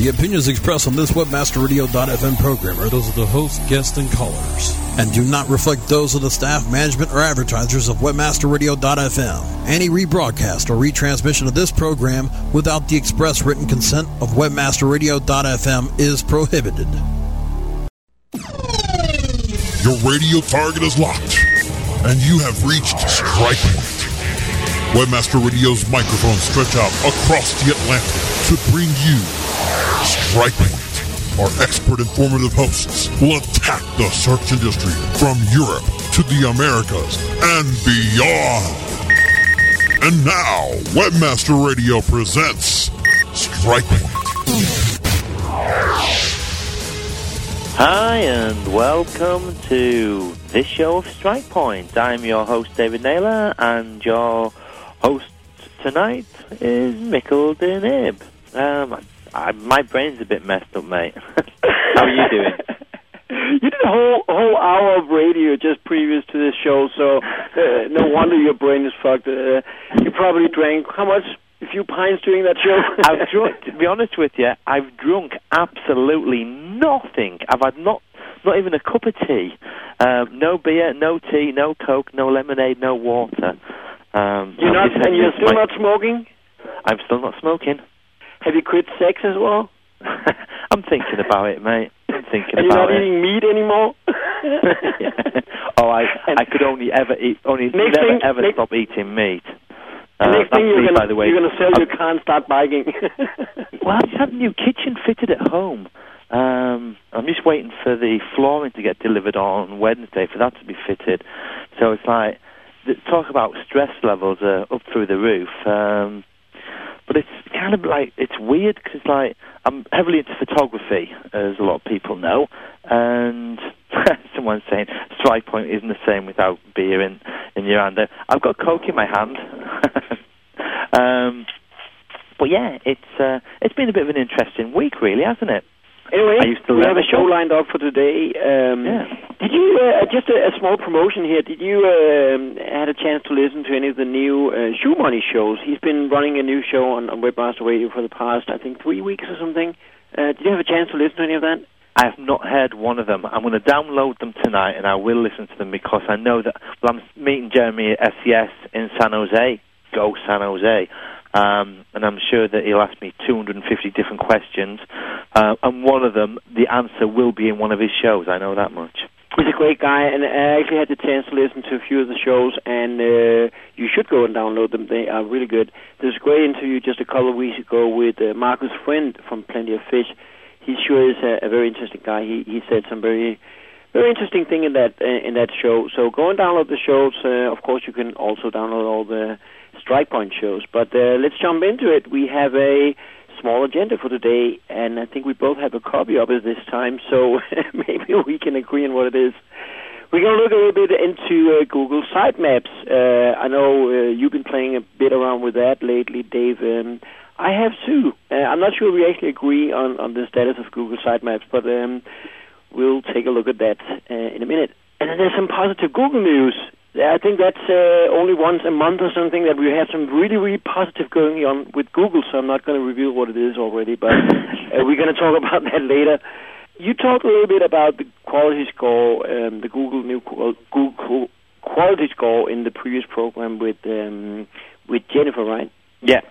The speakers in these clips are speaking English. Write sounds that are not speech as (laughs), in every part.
The opinions expressed on this WebmasterRadio.fm program are those of the host, guests, and callers, and do not reflect those of the staff, management, or advertisers of WebmasterRadio.fm. Any rebroadcast or retransmission of this program without the express written consent of WebmasterRadio.fm is prohibited. Your radio target is locked, and you have reached strike point. Webmaster Radio's microphones stretch out across the Atlantic to bring you Strike Point. Our expert informative hosts will attack the search industry from Europe to the Americas and beyond. And now, Webmaster Radio presents Strike Point. Hi, and welcome to this show of Strike Point. I'm your host, David Naylor, and your host tonight is Mikkel deMib. Um, I, my brain's a bit messed up, mate. (laughs) How are you doing? (laughs) you did a whole whole hour of radio just previous to this show, so uh, no wonder your brain is fucked. Uh, you probably drank how much? A few pints during that show. (laughs) I've drunk. To be honest with you, I've drunk absolutely nothing. I've had not not even a cup of tea, um, no beer, no tea, no coke, no lemonade, no water. Um, you're not, and you're still my, not smoking. I'm still not smoking. Have you quit sex as well? (laughs) I'm thinking about it, mate. I'm thinking Are you about not it. eating meat anymore? (laughs) oh, I I could only ever eat, only never thing- ever next- stop eating meat. The Uh, next thing you're me, gonna way. you're gonna sell I'm- your start biking. (laughs) Well, I just had a new kitchen fitted at home. Um, I'm just waiting for the flooring to get delivered on Wednesday for that to be fitted. So it's like, talk about stress levels are up through the roof. Um, but it's kind of like, it's weird because like, I'm heavily into photography, as a lot of people know. And (laughs) someone's saying strike point isn't the same without beer in, in your hand. I've got coke in my hand. (laughs) um, but yeah, it's uh, it's been a bit of an interesting week, really, hasn't it? Anyway, Are you still we have a show lined up for today. Um, Yeah. Did you uh, just a, a small promotion here? Did you um, had a chance to listen to any of the new uh, ShoeMoney shows? He's been running a new show on, on Webmaster Radio for the past, I think, three weeks or something. Uh, did you have a chance to listen to any of that? I have not heard one of them. I'm going to download them tonight, and I will listen to them because I know that. Well, I'm meeting Jeremy at SES in San Jose. Go San Jose. Um, and I'm sure that he'll ask me 250 different questions, uh, and one of them, the answer will be in one of his shows. I know that much. He's a great guy, and I actually had the chance to listen to a few of the shows, and uh, you should go and download them. They are really good. There's a great interview just a couple of weeks ago with uh, Markus Frind from Plenty of Fish. He sure is a, a very interesting guy. He he said some very very interesting thing in that uh, in that show. So go and download the shows. Uh, of course, you can also download all the Strike Point shows. But uh, let's jump into it. We have a small agenda for today, and I think we both have a copy of it this time. So (laughs) maybe we can agree on what it is. We're going to look a little bit into uh, Google Sitemaps. Uh, I know uh, you've been playing a bit around with that lately, Dave. Um, I have too. Uh, I'm not sure we actually agree on, on the status of Google Sitemaps, but um, we'll take a look at that uh, in a minute. And then (clears throat) there's some positive Google news. I think that's uh, only once a month or something that we have some really, really positive going on with Google, so I'm not going to reveal what it is already, but (laughs) uh, we're going to talk about that later. You talked a little bit about the quality score, um, the Google new qual- Google quality score in the previous program with um, with Jennifer, right? Yeah.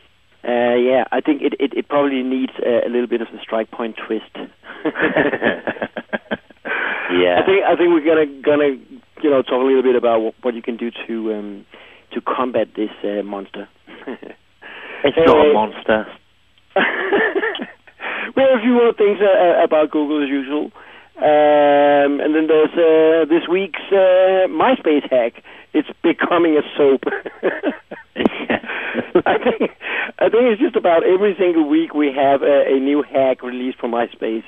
Uh, yeah, I think it, it, it probably needs uh, a little bit of the strike point twist. (laughs) (laughs) yeah. I think I think we're gonna gonna you know talk a little bit about what, what you can do to um, to combat this uh, monster. (laughs) it's not Hey. a monster. (laughs) we have a few more things uh, about Google as usual. Um, and then there's uh, this week's uh, MySpace hack. It's becoming a soap. (laughs) I think I think it's just about every single week we have a, a new hack released for MySpace.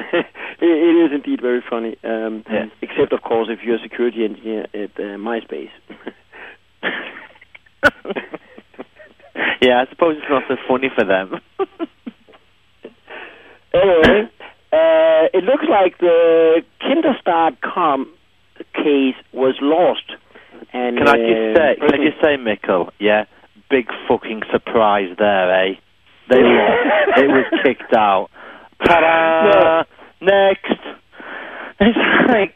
(laughs) it, it is indeed very funny. Um, Yeah. Except, of course, if you're a security engineer at uh, MySpace. (laughs) yeah, I suppose it's not so funny for them. (laughs) Anyway, uh, it looks like the Kinderstart.com case was lost. And Can I just uh, say, can I just say, Mikkel? Yeah, big fucking surprise there, eh? They lost. it was kicked out. Ta-da! Next. It's like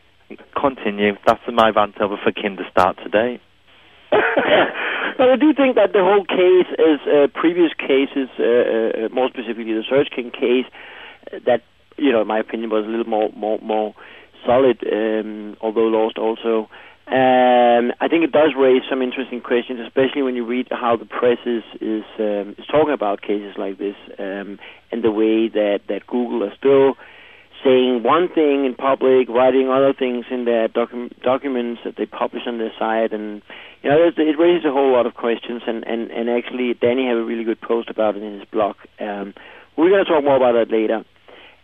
continue. That's my rant over for Kinder Start today. (laughs) but I do think that the whole case, as uh, previous cases, uh, uh, more specifically the Search King case, uh, that you know, in my opinion, was a little more more more solid, um, although lost also. Um, I think it does raise some interesting questions, especially when you read how the press is is, um, is talking about cases like this, um, and the way that that Google are still saying one thing in public, writing other things in their docu- documents that they publish on their site, and you know, it raises a whole lot of questions. And and and actually, Danny have a really good post about it in his blog. Um, we're going to talk more about that later.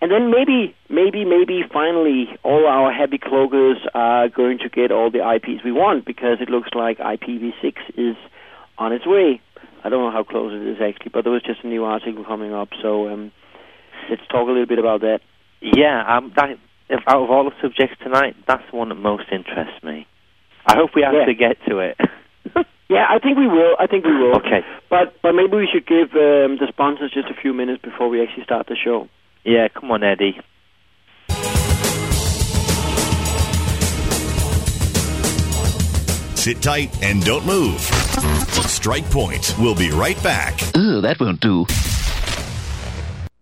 And then maybe, maybe, maybe finally all our happy cloakers are going to get all the IPs we want because it looks like IPv6 is on its way. I don't know how close it is actually, but there was just a new article coming up, so um, let's talk a little bit about that. Yeah, um, that, if, out of all the subjects tonight, that's the one that most interests me. I hope we actually yeah. get to it. (laughs) yeah, I think we will. I think we will. Okay. But but maybe we should give um, the sponsors just a few minutes before we actually start the show. Yeah, come on, Eddie. Sit tight and don't move. Strike Point. We'll be right back. Ooh, that won't do.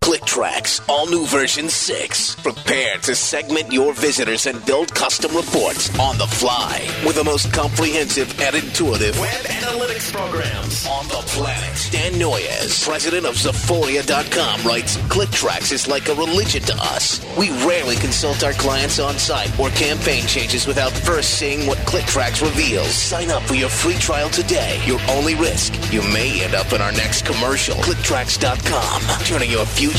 ClickTracks, all new version 6. Prepare to segment your visitors and build custom reports on the fly with the most comprehensive and intuitive web analytics programs on the planet. Dan Noyes, president of Zephoria.com, writes ClickTracks is like a religion to us. We rarely consult our clients on site or campaign changes without first seeing what ClickTracks reveals. Sign up for your free trial today. Your only risk, you may end up in our next commercial. ClickTracks.com, turning your future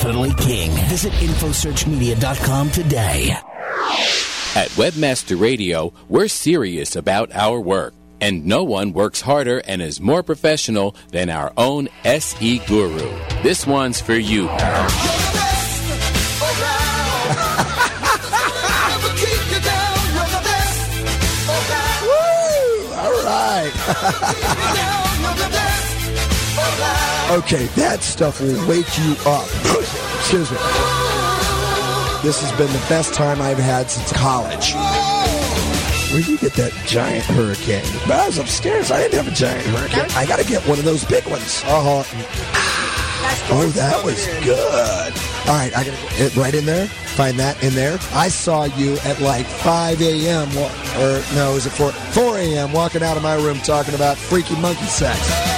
king. Visit InfoSearchMedia.com today. At Webmaster Radio, we're serious about our work. And no one works harder and is more professional than our own SE guru. This one's for you, (laughs) pal. All right. Okay, that stuff will wake you up. Excuse me. This has been the best time I've had since college. Where'd you get that giant hurricane? But I was upstairs. I didn't have a giant hurricane. I got to get one of those big ones. Uh huh. Oh, that was good. All right, I got get right in there. Find that in there. I saw you at like 5 a.m. Or no, was it 4? 4 a.m. walking out of my room talking about freaky monkey sex.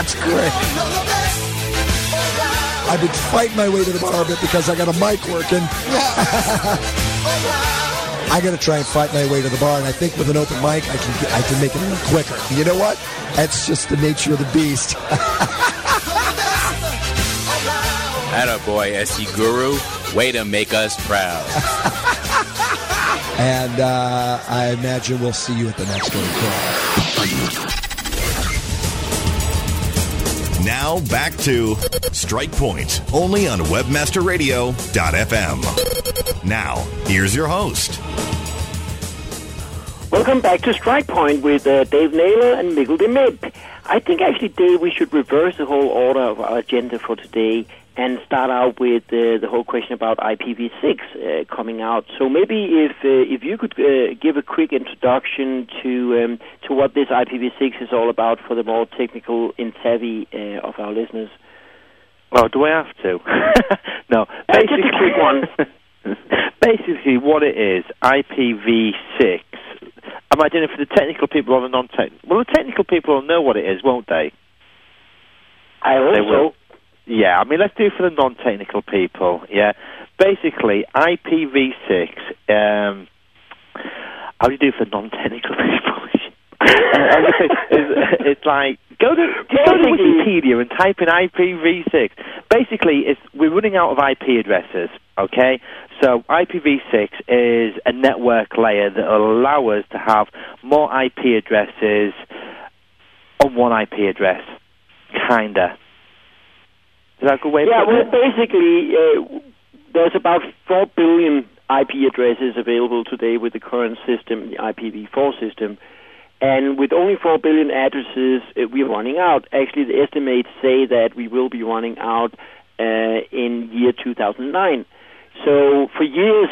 That's great. I've been fighting my way to the bar a bit because I got a mic working. (laughs) I got to try and fight my way to the bar, and I think with an open mic, I can get, I can make it a little quicker. You know what? That's just the nature of the beast. (laughs) Atta boy, SE Guru. Way to make us proud. (laughs) and uh, I imagine we'll see you at the next one. Now back to Strike Point, only on WebmasterRadio.fm. Now, here's your host. Welcome back to Strike Point with uh, Dave Naylor and Mikkel deMib. I think actually, Dave, we should reverse the whole order of our agenda for today and start out with uh, the whole question about IPv6 uh, coming out. So maybe if uh, if you could uh, give a quick introduction to um, to what this IPv6 is all about for the more technical and savvy uh, of our listeners. Well, do I have to? (laughs) no, basically, just a quick one. (laughs) basically, what it is, IPv6. Am I doing it for the technical people or the non-technical? Well, the technical people will know what it is, won't they? I hope they so. Yeah, I mean, let's do it for the non-technical people. Yeah, basically, IPv6. Um, how do you do for non-technical (laughs) people? it's, it's like Go to just go to Wikipedia and type in IPv6. Basically, it's we're running out of IP addresses. Okay, so IPv6 is a network layer that will allow us to have more IP addresses on one IP address, kinda. Is that a good way? Yeah, well, it? basically, uh, there's about 4 billion IP addresses available today with the current system, the IPv4 system. And with only 4 billion addresses, uh, we're running out. Actually, the estimates say that we will be running out uh, in year 2009. So for years,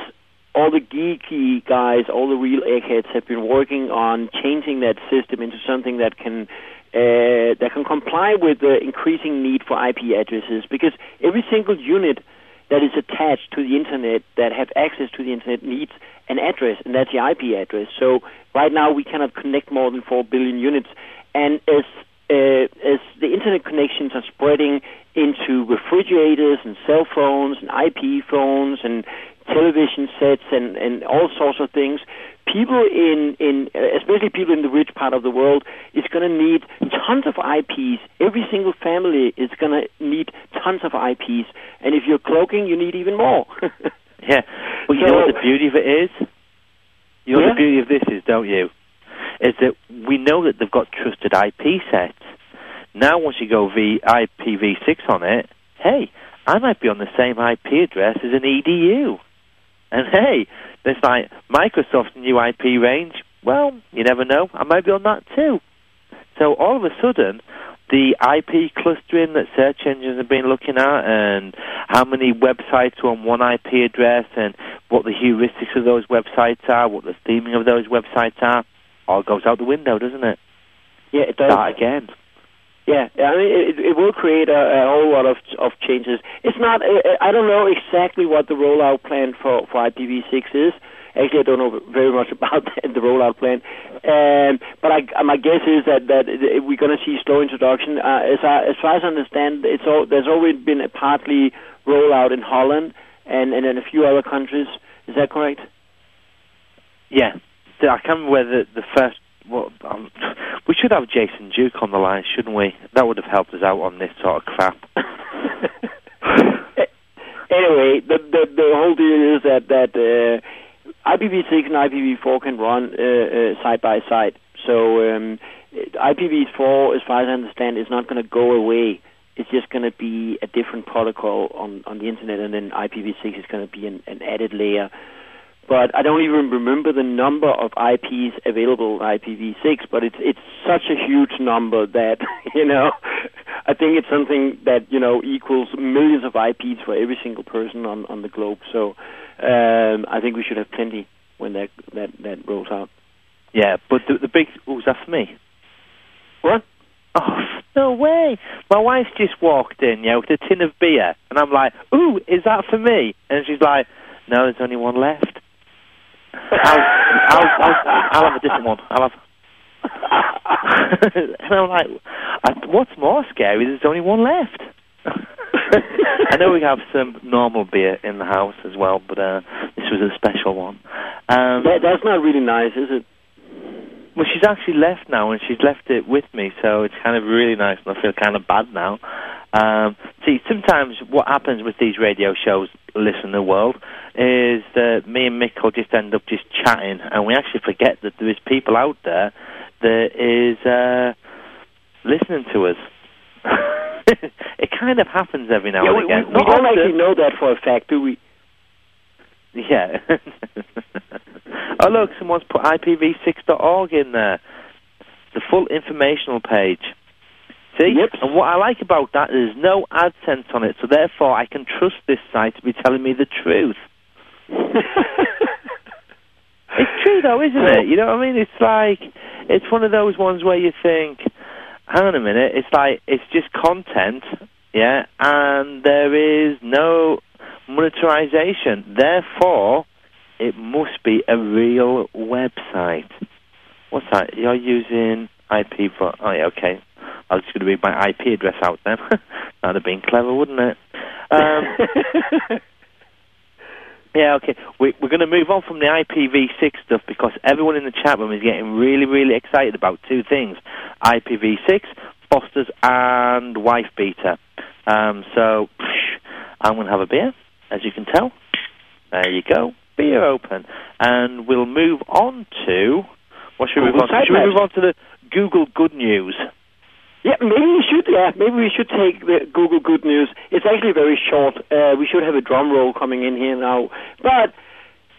all the geeky guys, all the real eggheads have been working on changing that system into something that can uh, that can comply with the increasing need for IP addresses because every single unit that is attached to the internet that have access to the internet needs an address, and that's the IP address. So right now we cannot connect more than four billion units, and as uh, as the internet connections are spreading into refrigerators and cell phones and IP phones and television sets and, and all sorts of things, people in, in uh, especially people in the rich part of the world is going to need tons of IPs. Every single family is going to need tons of IPs, and if you're cloaking, you need even more. (laughs) Yeah. Well, you know what the beauty of it is? You know Yeah? the beauty of this is, don't you? Is that we know that they've got trusted IP sets. Now, once you go v- IPv6 on it, hey, I might be on the same IP address as an EDU. And hey, there's like Microsoft's new IP range. Well, you never know. I might be on that too. So all of a sudden, the IP clustering that search engines have been looking at, and how many websites are on one IP address, and what the heuristics of those websites are, what the theming of those websites are, all goes out the window, doesn't it? yeah, it does. Start again. Yeah, I mean, it, it will create a, a whole lot of of changes. It's not. uh, I don't know exactly what the rollout plan for for IPv6 is. Actually, I don't know (laughs) very much about (laughs) the rollout plan. Um, but I, my guess is that that we're going to see slow introduction. Uh, as, I, as far as I understand, it's all, there's always been a partly rollout in Holland and and in a few other countries. Is that correct? Yeah. I can't remember whether the first. Well, um, we should have Jason Duke on the line, shouldn't we? That would have helped us out on this sort of crap. (laughs) anyway, the, the the whole deal is that that uh, IPv6 and IPv4 can run uh, uh, side by side. So um, IPv4, as far as I understand, is not going to go away. It's just going to be a different protocol on on the internet, and then IPv6 is going to be an, an added layer. But I don't even remember the number of IPs available on IPv6. But it's it's such a huge number that (laughs) you know, I think it's something that you know equals millions of IPs for every single person on on the globe. So um, I think we should have plenty when that that that rolls out. Yeah, but the, the big. Oh, was that for me? What? Oh, no way. My wife just walked in, yeah, with a tin of beer. And I'm like, ooh, is that for me? And she's like, no, there's only one left. I'll, I'll, I'll, I'll have a different one. I'll have. (laughs) and I'm like, what's more scary? There's only one left. (laughs) I know we have some normal beer in the house as well, but uh, this was a special one. Um, That, that's not really nice, is it? well, she's actually left now, and she's left it with me, so it's kind of really nice, and I feel kind of bad now. Um, see, sometimes what happens with these radio shows, Listen the World, is that me and Mick will just end up just chatting, and we actually forget that there is people out there that is uh, listening to us. (laughs) it kind of happens every now yeah, and we, again. we, we don't actually know that for a fact, do we? Yeah. (laughs) oh, look, someone's put IPv6.org in there. The full informational page. See? And what I like about that is no AdSense on it, so therefore I can trust this site to be telling me the truth. (laughs) it's true, though, isn't it? You know what I mean? It's like, it's one of those ones where you think, hang on a minute, it's like, it's just content, yeah, and there is no monetization. Therefore, it must be a real website. What's that? You're using IP for. Oh, yeah, okay. I was going to read my IP address out then. (laughs) That'd have been clever, wouldn't it? Um, (laughs) yeah, okay. We, we're going to move on from the IPv6 stuff because everyone in the chat room is getting really, really excited about two things IPv6 Foster's, and Wife Beater. Um, so I'm going to have a beer, as you can tell. There you go, beer open, and we'll move on to what should we move on to? Should we move on to the Google Good News? Yeah, maybe we should. Yeah, maybe we should take the Google Good News. It's actually very short. Uh, we should have a drum roll coming in here now, but.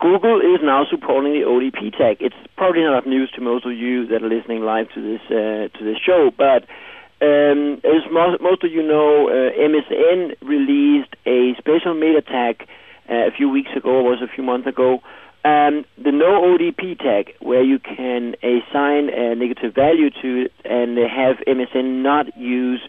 Google is now supporting the ODP tag. It's probably not news to most of you that are listening live to this uh, to this show, but um, as most, most of you know, uh, MSN released a special meta tag uh, a few weeks ago, or was a few months ago, um, the no ODP tag, where you can assign a negative value to it and have MSN not use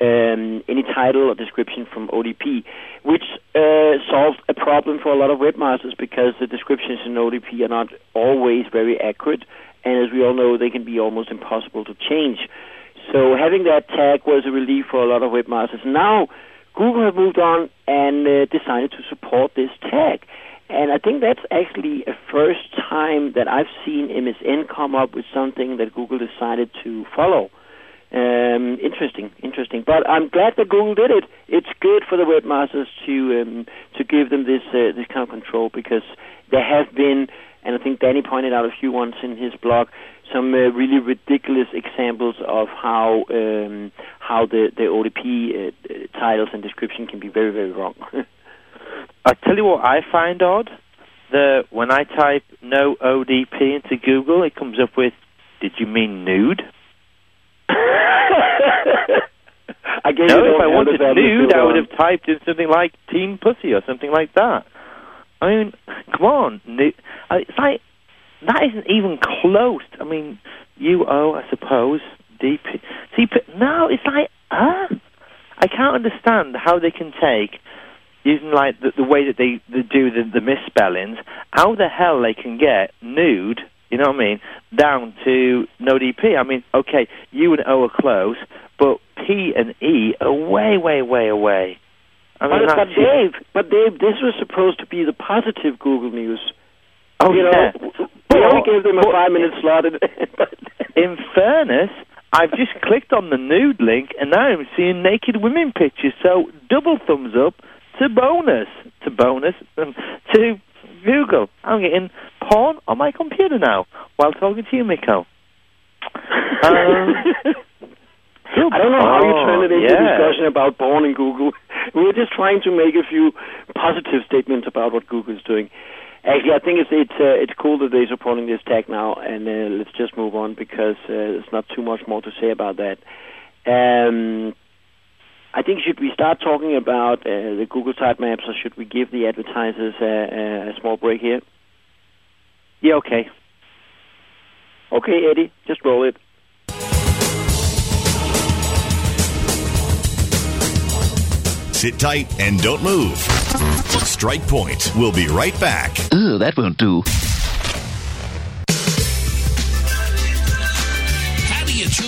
um, any title or description from ODP, which uh, solves a problem for a lot of webmasters because the descriptions in ODP are not always very accurate, and as we all know, they can be almost impossible to change. So having that tag was a relief for a lot of webmasters. Now, Google have moved on and uh, decided to support this tag. And I think that's actually a first time that I've seen MSN come up with something that Google decided to follow. Um, interesting, interesting. But I'm glad that Google did it. It's good for the webmasters to um, to give them this uh, this kind of control because there have been, and I think Danny pointed out a few ones in his blog, some uh, really ridiculous examples of how um, how the the ODP uh, titles and description can be very very wrong. (laughs) I tell you what I find odd. The when I type no ODP into Google, it comes up with, "Did you mean nude?" (laughs) I guess no, if I wanted nude, I would have typed in something like teen pussy or something like that. I mean, come on, nude. It's like that isn't even close. I mean, UO, I suppose. DP. See, but no, it's like, ah. I can't understand how they can take using like the, the way that they, they do the, the misspellings. How the hell they can get nude, you know what I mean, down to no DP? I mean, okay, U and O are close, but P and E are way, way, way away. I mean, but, but Dave, but Dave, this was supposed to be the positive Google News. Oh you yeah. Know, we only gave them a five minute slot. (laughs) in fairness, I've just clicked on the nude link and now I'm seeing naked women pictures. So double thumbs up to bonus, to bonus, um, to Google. I'm getting porn on my computer now while talking to you, Miko. (laughs) Um, I don't know how you turn it into yeah. a discussion about porn in Google. (laughs) We're just trying to make a few positive statements about what Google is doing. Actually, I think it's it's uh, it's cool that they're supporting this tech now, and uh, let's just move on because uh, there's not too much more to say about that. Um, I think should we start talking about uh, the Google sitemaps, or should we give the advertisers a, a small break here? Yeah, okay. Okay, Eddie, just roll it. Sit tight and don't move. Strike Point. We'll be right back. Ooh, that won't do.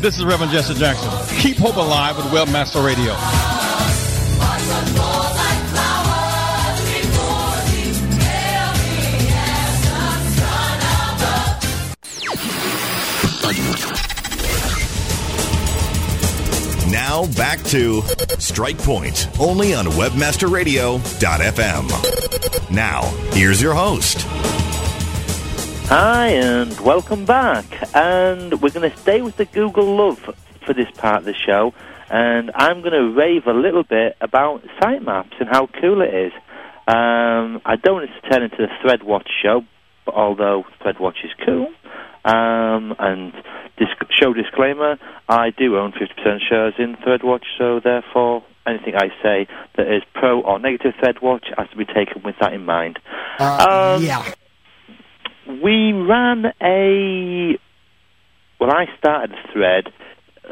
This is Reverend Jesse Jackson. Keep hope alive with Webmaster Radio. Now back to Strike Point, only on WebmasterRadio.fm. Now, here's your host. Hi, and welcome back. And we're going to stay with the Google love for this part of the show. And I'm going to rave a little bit about sitemaps and how cool it is. Um, I don't want it to turn into the ThreadWatch show, but although ThreadWatch is cool. Um, and disc- show disclaimer, I do own 50% shares in ThreadWatch, so therefore anything I say that is pro or negative ThreadWatch has to be taken with that in mind. Uh, Um, yeah. We ran a. Well, I started a thread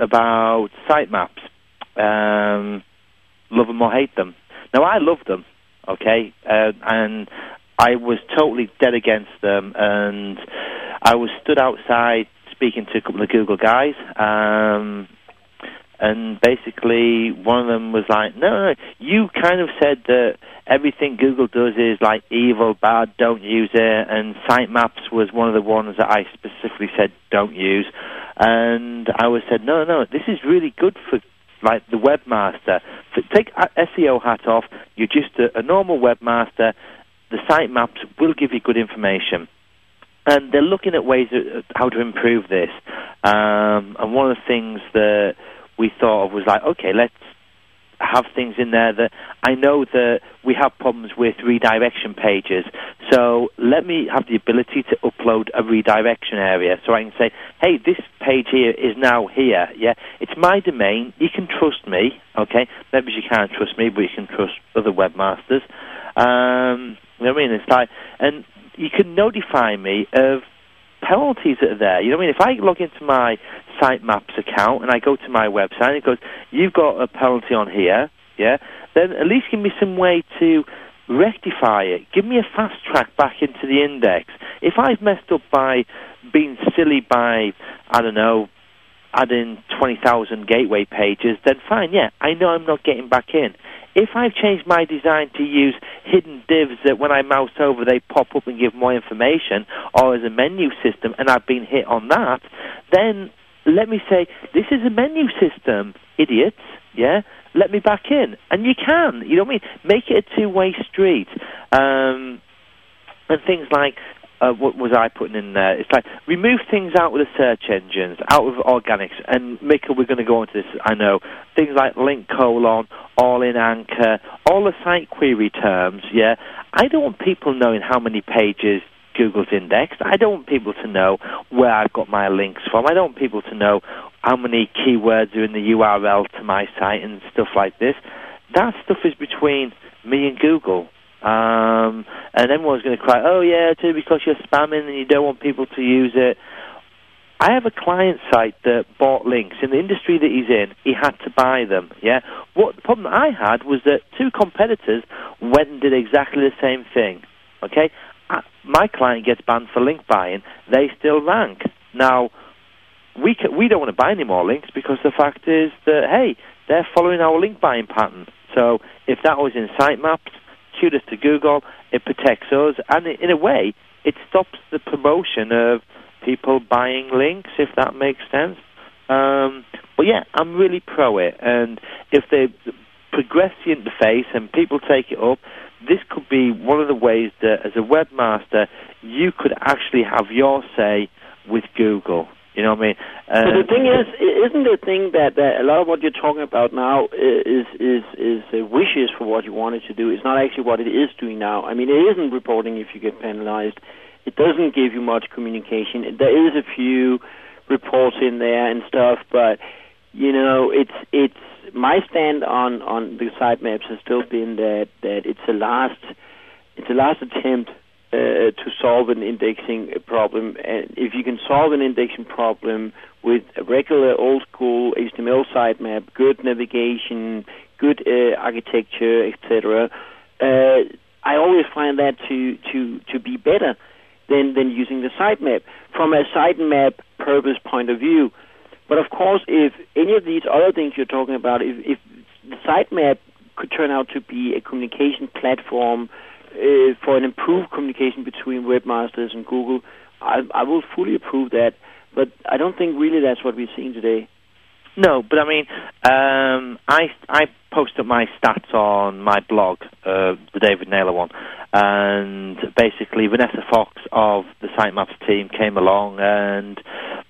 about sitemaps. Um, love them or hate them. Now, I love them, okay? Uh, and I was totally dead against them. And I was stood outside speaking to a couple of Google guys. Um, and basically, one of them was like, no, no, you kind of said that everything Google does is like evil, bad, don't use it. And sitemaps was one of the ones that I specifically said don't use. And I was said, no, no, this is really good for like the webmaster. For, take SEO hat off. You're just a, a normal webmaster. The sitemaps will give you good information and they're looking at ways how to improve this. Um, and one of the things that we thought of was like, okay, let's have things in there that I know that we have problems with redirection pages. So let me have the ability to upload a redirection area so I can say, hey, this page here is now here. Yeah, it's my domain. You can trust me. Okay, maybe you can't trust me, but you can trust other webmasters. Um, you know what I mean? It's like, and you can notify me of penalties that are there. You know what I mean? If I log into my Sitemaps account and I go to my website and it goes, you've got a penalty on here, yeah, then at least give me some way to rectify it. Give me a fast track back into the index. If I've messed up by being silly by, I don't know, adding 20,000 gateway pages, then fine, yeah, I know I'm not getting back in. If I've changed my design to use hidden divs that when I mouse over they pop up and give more information, or as a menu system, and I've been hit on that, then let me say, this is a menu system, idiots, yeah? Let me back in. And you can, you know what I mean? Make it a two-way street. Um, and things like uh, what was I putting in there? It's like remove things out of the search engines, out of organics, and Mika, we're going to go into this. I know things like link colon, all in anchor, all the site query terms. Yeah, I don't want people knowing how many pages Google's indexed. I don't want people to know where I've got my links from. I don't want people to know how many keywords are in the URL to my site and stuff like this. That stuff is between me and Google. Um, and everyone's going to cry, oh yeah, too, because you're spamming and you don't want people to use it. I have a client site that bought links in the industry that he's in. He had to buy them. Yeah. What the problem I had was that two competitors went and did exactly the same thing. Okay. Uh, my client gets banned for link buying. They still rank. Now, we ca we don't want to buy any more links because the fact is that hey, they're following our link buying pattern. So if that was in sitemaps, kudos to Google. It protects us, and in a way, it stops the promotion of people buying links, if that makes sense. Um, but yeah, I'm really pro it, and if they progress the interface and people take it up, this could be one of the ways that, as a webmaster, you could actually have your say with Google. You know what I mean? Uh, but the thing is, isn't the thing that, that a lot of what you're talking about now is is is wishes for what you wanted to do? It's not actually what it is doing now. I mean, it isn't reporting if you get penalized. It doesn't give you much communication. There is a few reports in there and stuff, but you know, it's it's my stand on on the sitemaps has still been that that it's a last it's a last attempt uh, to solve an indexing problem. And if you can solve an indexing problem with a regular old school HTML sitemap, good navigation, good uh, architecture, etc., uh, I always find that to to to be better than than using the sitemap from a sitemap purpose point of view. But of course, if any of these other things you're talking about, if, if the sitemap could turn out to be a communication platform uh, for an improved communication between webmasters and Google, I, I will fully approve that. But I don't think really that's what we're seeing today. No, but I mean, um, I I post up my stats on my blog, uh, the David Naylor one, and basically Vanessa Fox of the Sitemaps team came along and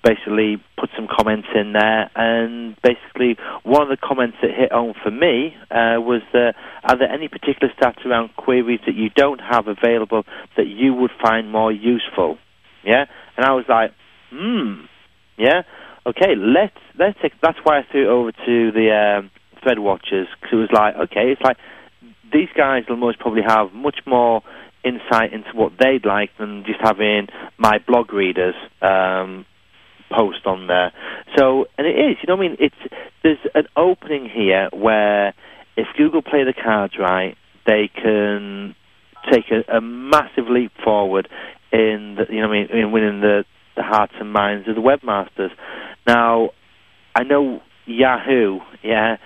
basically put some comments in there, and basically one of the comments that hit home for me uh, was that are there any particular stats around queries that you don't have available that you would find more useful? Yeah, and I was like, hmm, yeah, okay, let's let's. That's why I threw it over to the um, thread watchers because it was like, okay, it's like these guys will most probably have much more insight into what they'd like than just having my blog readers um, post on there. So, and it is, you know what I mean? It's there's an opening here where if Google play the cards right, they can take a, a massive leap forward in the, you know I mean in winning the the hearts and minds of the webmasters. Now, I know Yahoo, yeah,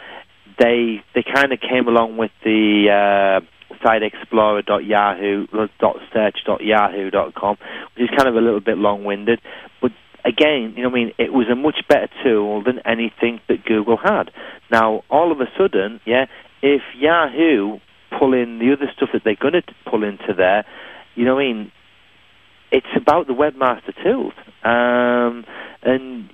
they they kind of came along with the uh, site explorer.yahoo.search.yahoo.com, which is kind of a little bit long-winded, but again, you know, I mean, it was a much better tool than anything that Google had. Now, all of a sudden, yeah, if Yahoo pull in the other stuff that they're going to pull into there, you know, I mean, it's about the webmaster tools, um, and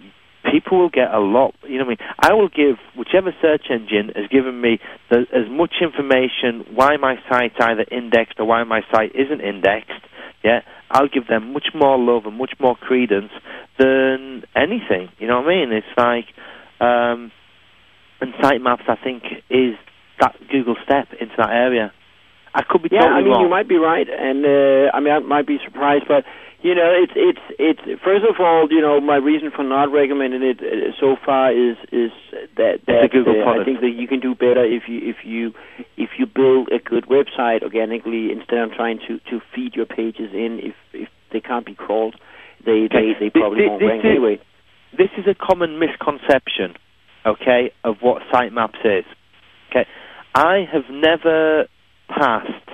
people will get a lot. You know, what I mean, I will give whichever search engine has given me the, as much information why my site's either indexed or why my site isn't indexed. Yeah, I'll give them much more love and much more credence than anything. You know what I mean? It's like, um, and sitemaps, I think, is that Google step into that area. I could be yeah, totally I mean, wrong. you might be right, and uh, I mean, I might be surprised, but you know, it's it's it's first of all, you know, my reason for not recommending it uh, so far is is that that a Google uh, I think that you can do better if you if you if you build a good website organically instead of trying to to feed your pages in if if they can't be crawled, they they they probably Thi- won't this rank is- anyway. this is a common misconception, okay, of what sitemaps is. Okay, I have never passed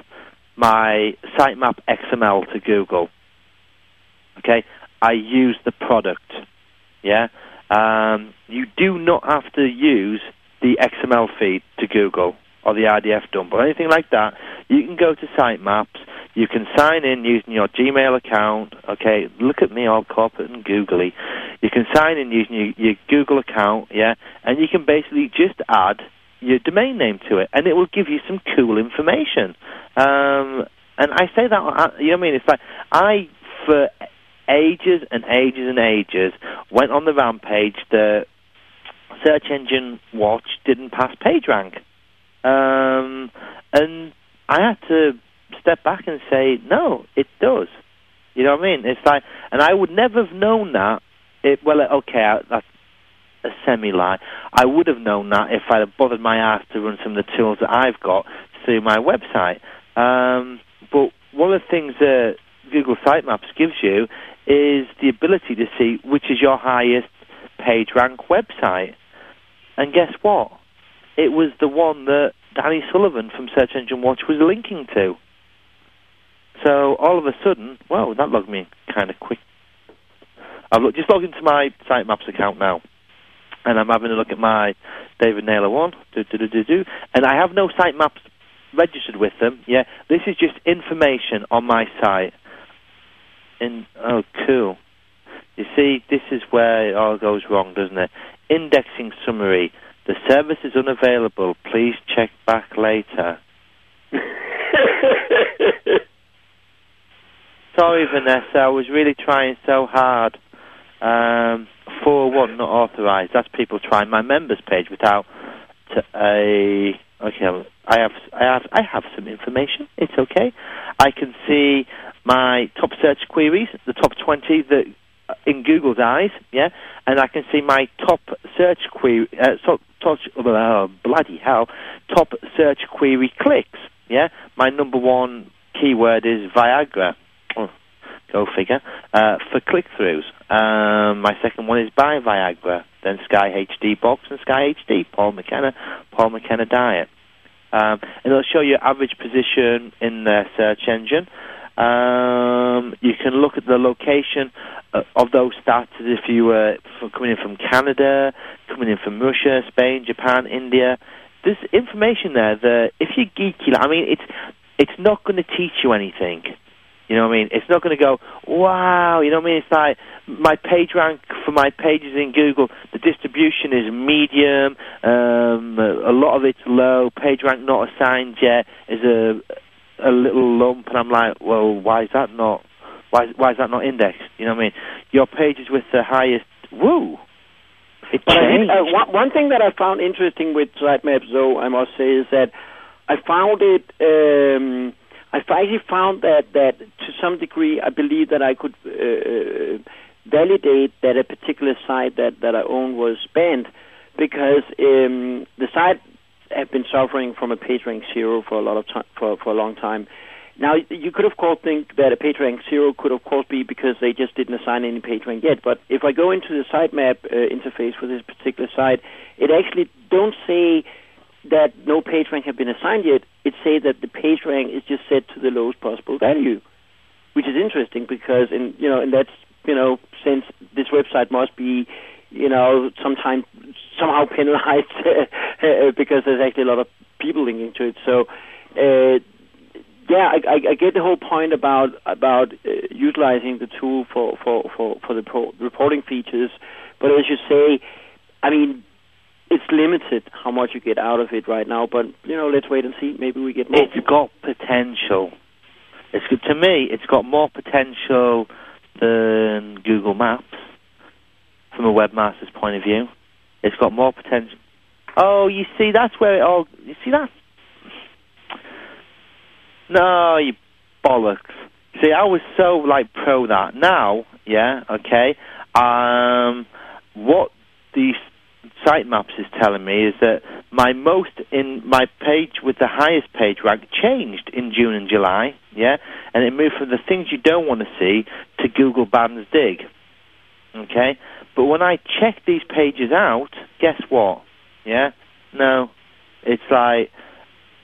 my sitemap XML to Google. Okay, I use the product. Yeah, um, you do not have to use the XML feed to Google or the RDF dump or anything like that. You can go to sitemaps. You can sign in using your Gmail account. Okay, look at me all corporate and googly. You can sign in using your, your Google account, yeah, and you can basically just add your domain name to it, and it will give you some cool information. Um, and I say that, uh, you know what I mean? It's like I, for ages and ages and ages, went on the rampage The search engine watch didn't pass PageRank. Um, and I had to step back and say, no, it does. You know what I mean? It's like, and I would never have known that. It, well, okay, that's a semi lie. I would have known that if I'd have bothered my ass to run some of the tools that I've got through my website. Um, but one of the things that Google Sitemaps gives you is the ability to see which is your highest page rank website. And guess what? It was the one that Danny Sullivan from Search Engine Watch was linking to. So all of a sudden, wow, that logged me kind of quick. I've lo- just logged into my Sitemaps account now, and I'm having a look at my David Naylor one, do, do, do, do, do, and I have no sitemaps registered with them. Yeah, this is just information on my site. In oh, cool. You see, this is where it all goes wrong, doesn't it? Indexing summary. The service is unavailable. Please check back later. (laughs) Sorry, Vanessa. I was really trying so hard. Um, 401 not authorized. That's people trying my members page without a. Okay, I have I have I have some information. It's okay. I can see my top search queries, the top 20 that in Google's eyes, yeah, and I can see my top search query, uh, top, top, uh, bloody hell, top search query clicks, yeah. My number one keyword is Viagra. Oh, go figure. Uh, for click-throughs, um, my second one is buy Viagra. Then Sky HD box and Sky HD Paul McKenna, Paul McKenna diet. Um, and it'll show you average position in the search engine. Um, you can look at the location uh, of those stats if you were coming in from Canada, coming in from Russia, Spain, Japan, India. There's information there that if you're geeky, I mean, it's it's not going to teach you anything. You know what I mean? It's not going to go, wow, you know what I mean? It's like my page rank for my pages in Google, the distribution is medium, um, a lot of it's low, page rank not assigned yet is a a little lump, and I'm like, well, why is that not, why, why is that not indexed? You know what I mean? Your pages with the highest, woo, it But I changed. uh, one, one thing that I found interesting with sitemaps, though, I must say, is that I found it. Um, I actually found that that to some degree, I believe that I could uh, validate that a particular site that that I own was banned because um, the site had been suffering from a page rank zero for a lot of time for for a long time. Now, you could of course think that a page rank zero could of course be because they just didn't assign any page rank yet. But if I go into the sitemap uh, interface for this particular site, it actually don't say that no page rank have been assigned yet. It say that the page rank is just set to the lowest possible value, which is interesting because in you know in that you know since this website must be you know sometime somehow (laughs) penalized (laughs) because there's actually a lot of people linking to it. So. Uh, yeah, I, I, I get the whole point about about uh, utilizing the tool for for for for the pro- reporting features, but as you say, I mean, it's limited how much you get out of it right now. But you know, let's wait and see. Maybe we get more. It's got potential. It's good to me. It's got more potential than Google Maps from a webmaster's point of view. It's got more potential. Oh, you see, that's where it all. You see that? No, you bollocks. See, I was so like pro that. Now, yeah, okay. Um, what the sitemaps is telling me is that my most in my page with the highest page rank changed in June and July, yeah, and it moved from the things you don't want to see to Google Bans Dig, okay. But when I check these pages out, guess what? Yeah, no, it's like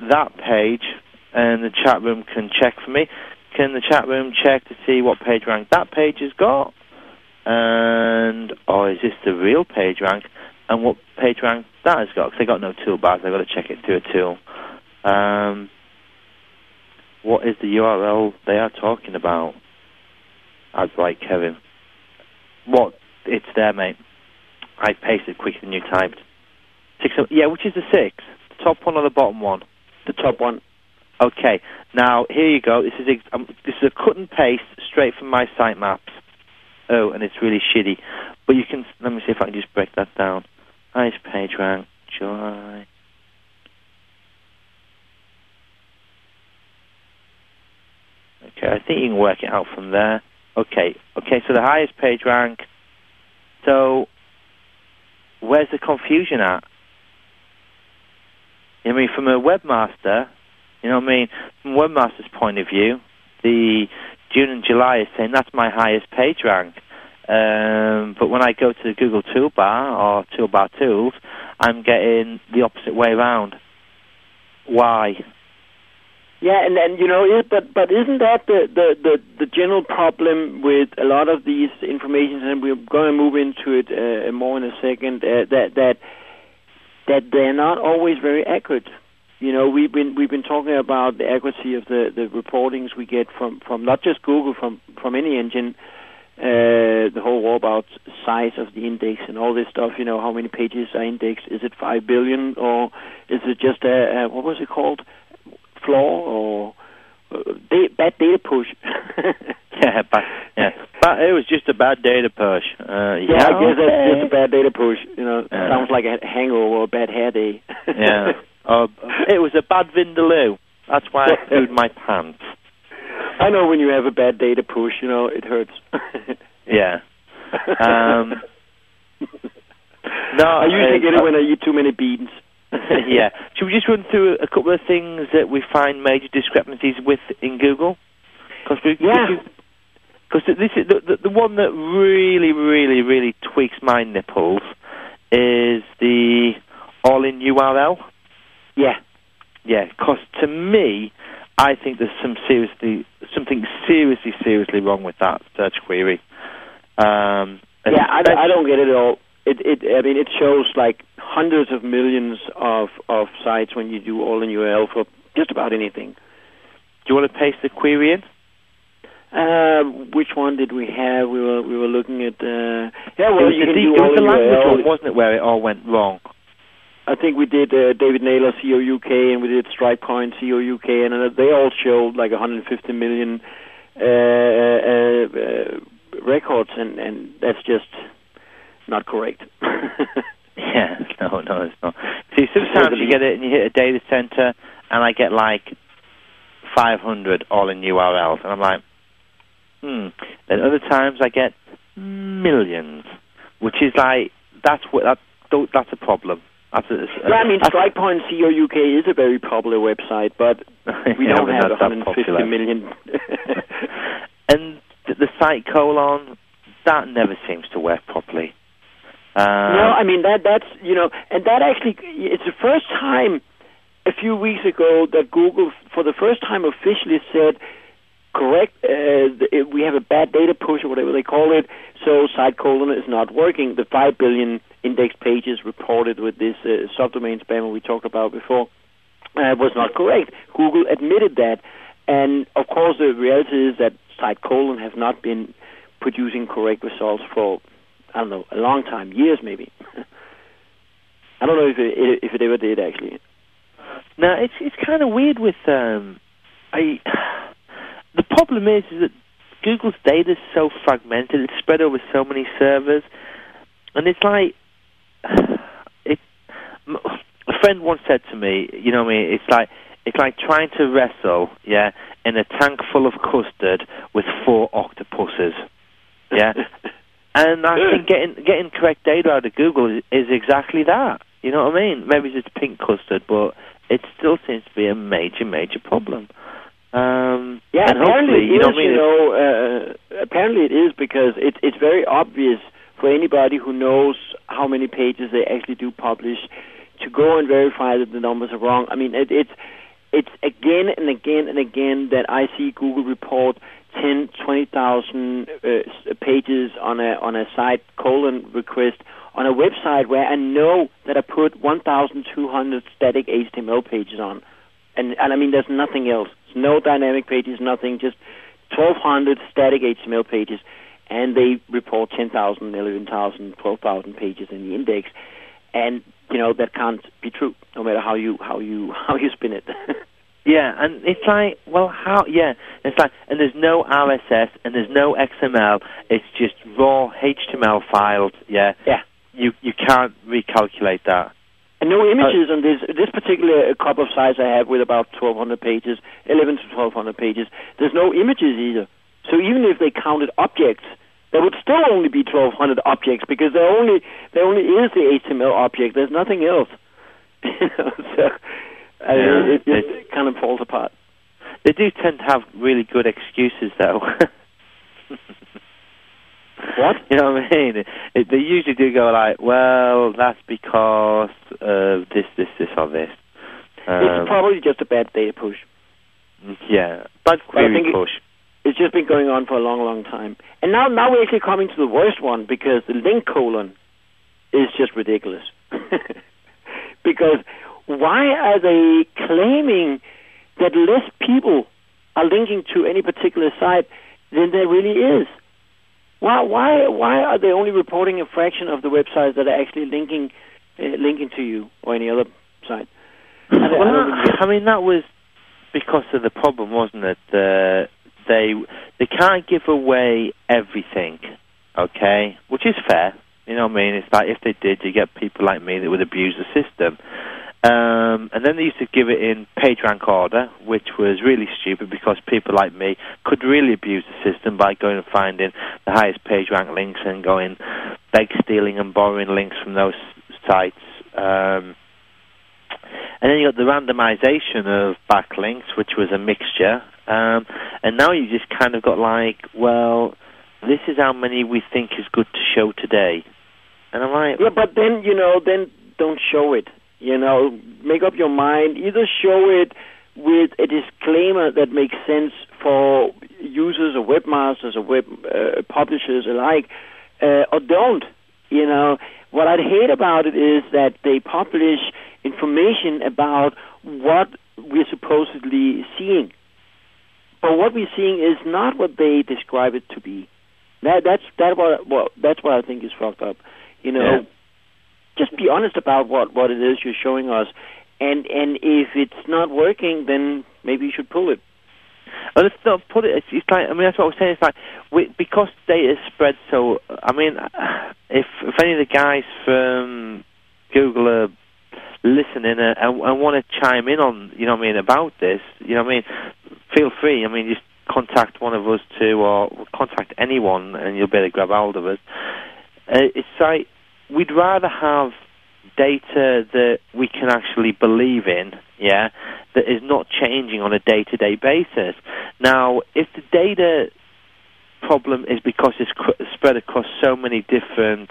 that page, and the chat room can check for me. Can the chat room check to see what page rank that page has got? And oh, is this the real page rank? And what page rank that has got? Because they got no toolbars. They've got to check it through a tool. Um, what is the URL they are talking about? I'd like Kevin. What? It's there, mate. I pasted quicker than you typed. Six. Yeah, which is the six? The top one or the bottom one? The top one. Okay. Now here you go. This is ex- um, this is a cut and paste straight from my sitemaps. Oh, and it's really shitty. But you can let me see if I can just break that down. Nice page rank, July. Okay, I think you can work it out from there. Okay, okay. So the highest page rank. So where's the confusion at? I mean, from a webmaster, you know what I mean? From webmaster's point of view, the June and July is saying that's my highest page rank. Um, but when I go to the Google toolbar or toolbar tools, I'm getting the opposite way around. Why? Yeah, and and you know, it, but but isn't that the, the the the general problem with a lot of these informations? And we're going to move into it uh, more in a second. Uh, that that that they're not always very accurate. You know, we've been we've been talking about the accuracy of the the reportings we get from from not just Google, from from any engine. The whole war about size of the index and all this stuff. You know, how many pages are indexed? Is it five billion or is it just a, a what was it called? Flaw or uh, da- bad data push? (laughs) yeah, but yeah, but it was just a bad data push. Uh, Yeah, yeah, I guess that's okay. just a bad data push. You know, Yeah. sounds like a hangover or a bad hair day. yeah. (laughs) Oh, it was a bad vindaloo. That's why I pooed my pants. I know when you have a bad data push, you know, it hurts. (laughs) Yeah. Um, no, I usually uh, get it when I eat too many beans. (laughs) yeah. Should we just run through a couple of things that we find major discrepancies with in Google? Cause we, Yeah. Because this is the, the the one that really, really, really tweaks my nipples is the all-in URL. Yeah. Yeah. Because to me, I think there's some seriously something seriously, seriously wrong with that search query. Um, Yeah, I, don't- I don't get it at all. It, it, I mean, it shows like hundreds of millions of of sites when you do all in URL for just about anything. Do you want to paste the query in? Uh, which one did we have? We were we were looking at. Uh, yeah, well, it was you the, can do all in language URL. one, wasn't it, where it all went wrong? I think we did uh, David Naylor CEO UK and we did StrikePoint COUK, and uh, they all showed like 150 million uh, uh, uh, records, and and that's just not correct. (laughs) Yeah, no, no, it's not. See, sometimes you get it and you hit a data center, and I get like 500 all in URLs, and I'm like, hmm. Then other times I get millions, which is like that's what that that's a problem. Yeah, I mean, StrikePoint COUK is a very popular website, but (laughs) we Yeah, don't have not that 150 popular. million. (laughs) (laughs) and th- the site colon that never seems to work properly. Um, no, I mean that that's you know, and that actually it's the first time a few weeks ago that Google, for the first time, officially said correct. Uh, we have a bad data push or whatever they call it. So site colon is not working. The five billion index pages reported with this uh, subdomain spammer we talked about before uh, was not correct. Google admitted that, and of course the reality is that site colon have not been producing correct results for I don't know a long time, years maybe. (laughs) I don't know if it, if it ever did actually. No, it's it's kind of weird with um, I. The problem is, is that Google's data is so fragmented; it's spread over so many servers, and it's like (sighs) it. A friend once said to me, "You know, what I mean, it's like it's like trying to wrestle, yeah, in a tank full of custard with four octopuses, yeah." (laughs) and I think getting getting correct data out of Google is, is exactly that. You know what I mean? Maybe it's just pink custard, but it still seems to be a major, major problem. Um, Yeah, and apparently know is. You know, uh, apparently it is because it's it's very obvious for anybody who knows how many pages they actually do publish to go and verify that the numbers are wrong. I mean, it, it's it's again and again and again that I see Google report 10, 20,000 uh, pages on a on a site colon request on a website where I know that I put 1,200 static HTML pages on, and and I mean there's nothing else. No dynamic pages, nothing, just 1,200 static HTML pages, and they report 10,000, 11,000, 12,000 pages in the index, and you know that can't be true, no matter how you how you (laughs) how you spin it. (laughs) Yeah, and it's like, well, how? Yeah, it's like, and there's no RSS and there's no XML. It's just raw HTML files. Yeah, yeah. You you can't recalculate that. And no uh, images on this this particular couple of sites I have with about 1,200 pages, 11 to 1,200 pages. There's no images either. So even if they counted objects, there would still only be 1,200 objects because there only there only is the HTML object. There's nothing else. (laughs) So I mean, Yeah, it, it, it kind of falls apart. They do tend to have really good excuses, though. (laughs) What? (laughs) You know what I mean? It, it, they usually do go like, well, that's because of this, this, this, or this. Um, it's probably just a bad data push. yeah, But I think it- push. It's just been going on for a long, long time. And now, now we're actually coming to the worst one because the link colon is just ridiculous. (laughs) because why are they claiming that less people are linking to any particular site than there really is? Why, why, why are they only reporting a fraction of the websites that are actually linking, uh, linking to you or any other site? (laughs) I Well, get I mean, that was because of the problem, wasn't it? Uh, they they can't give away everything, okay? Which is fair. You know what I mean? It's like if they did, you get people like me that would abuse the system. Um, and then they used to give it in page rank order, which was really stupid because people like me could really abuse the system by going and finding the highest page rank links and going beg stealing and borrowing links from those sites. Um, and then you got the randomization of backlinks, which was a mixture. Um, and now you just kind of got like, well, this is how many we think is good to show today. And I'm like, Yeah, but then you know, then don't show it. You know, make up your mind. Either show it with a disclaimer that makes sense for users or webmasters or web uh, publishers alike, uh, or don't. You know, What I'd hate about it is that they publish information about what we're supposedly seeing. But what we're seeing is not what they describe it to be. That that's that what well, that's what I think is fucked up. You know, Yeah. Just be honest about what what it is you're showing us, and and if it's not working, then maybe you should pull it. Well, let's not put it. It's, it's like I mean, that's what I was saying. It's like we, because data spread so. I mean, (sighs) if if any of the guys from Google are listening and, and, and want to chime in on, you know, what I mean, about this, you know, what I mean, feel free. I mean, just contact one of us too, or contact anyone, and you'll be able to grab hold of us. Uh, it's like we'd rather have data that we can actually believe in, yeah, that is not changing on a day-to-day basis. Now, if the data problem is because it's cr- spread across so many different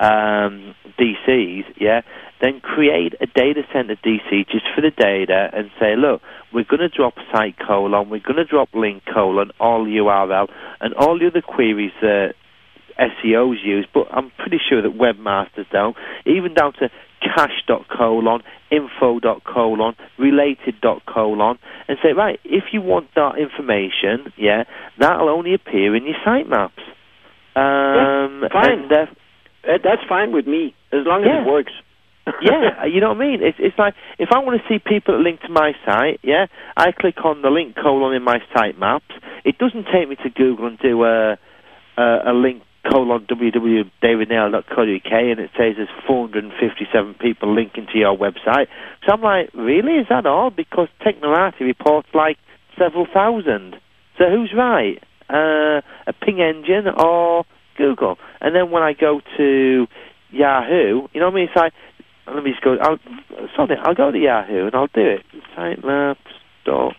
um, DCs, yeah, then create a data center DC just for the data and say, look, we're going to drop site colon, we're going to drop link colon, all URL, and all the other queries that SEOs use, but I'm pretty sure that webmasters don't, even down to cache.colon, info.colon, related.colon, and say, right, if you want that information, yeah, that'll only appear in your sitemaps. Um, Yeah, fine. and, uh, Uh, That's fine with me as long as Yeah. it works. (laughs) yeah, you know what I mean. It's it's like if I want to see people that link to my site, yeah, I click on the link colon in my site maps. It doesn't take me to Google and do a a, a link colon www.davidnaylor.co.uk and it says there's 457 people linking to your website. So I'm like, really? Is that all? Because Technorati reports like several thousand. So who's right? Uh, a ping engine or Google? And then when I go to Yahoo, you know what I mean? It's like, let me just go, I'll, sorry, I'll go to Yahoo and I'll do it. Sitemaps, dot,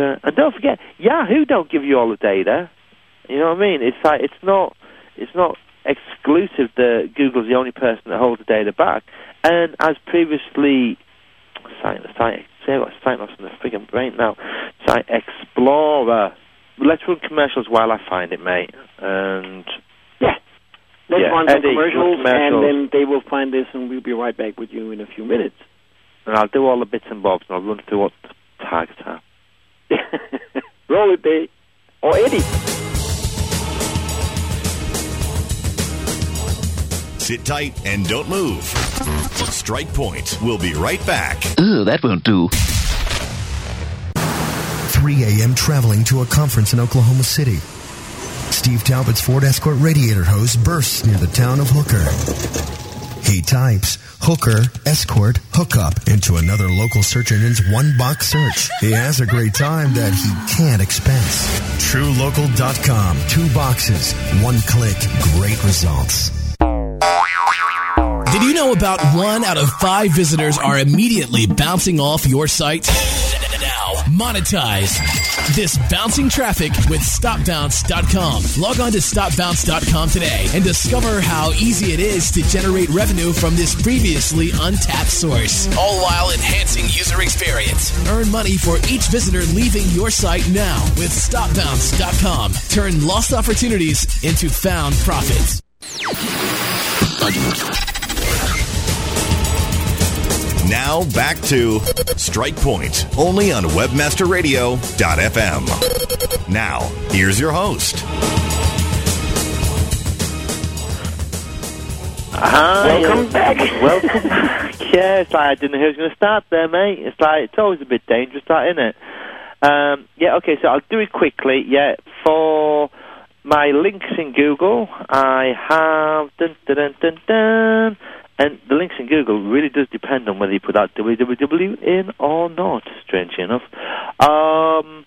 uh, and don't forget, Yahoo don't give you all the data. You know what I mean? It's like, it's not, it's not exclusive that Google's the only person that holds the data back. And as previously, site, site, say what site lost in the friggin' brain now. Site Explorer. Let's run commercials while I find it, mate. And Yeah. Let's Yeah, run some commercials, commercials. and then they will find this, and we'll be right back with you in a few minutes. and I'll do all the bits and bobs, and I'll run through what the targets are. (laughs) Roll it, Dave. Or Eddie. Sit tight and don't move. Strike Point. We'll be right back. Ooh, that won't do. 3 a.m. traveling to a conference in Oklahoma City. Steve Talbot's Ford Escort radiator hose bursts near the town of Hooker. He types Hooker Escort Hookup into another local search engine's one box search. He has a great time that he can't expense. TrueLocal.com. Two boxes, one click, great results. Know about one out of five visitors are immediately bouncing off your site? Now, monetize this bouncing traffic with StopBounce.com. Log on to StopBounce.com today and discover how easy it is to generate revenue from this previously untapped source, all while enhancing user experience. Earn money for each visitor leaving your site now with StopBounce.com. Turn lost opportunities into found profits. Now back to Strike Point, only on WebmasterRadio.fm. Now, here's your host. Hi, Welcome back. Welcome back. (laughs) Yeah, it's like I didn't know who was going to start there, mate. It's like it's always a bit dangerous, that isn't it? Um, yeah, okay. So I'll do it quickly. Yeah, for my links in Google, I have dun dun dun dun dun, and the links in Google really does depend on whether you put that www in or not. Strangely enough, um,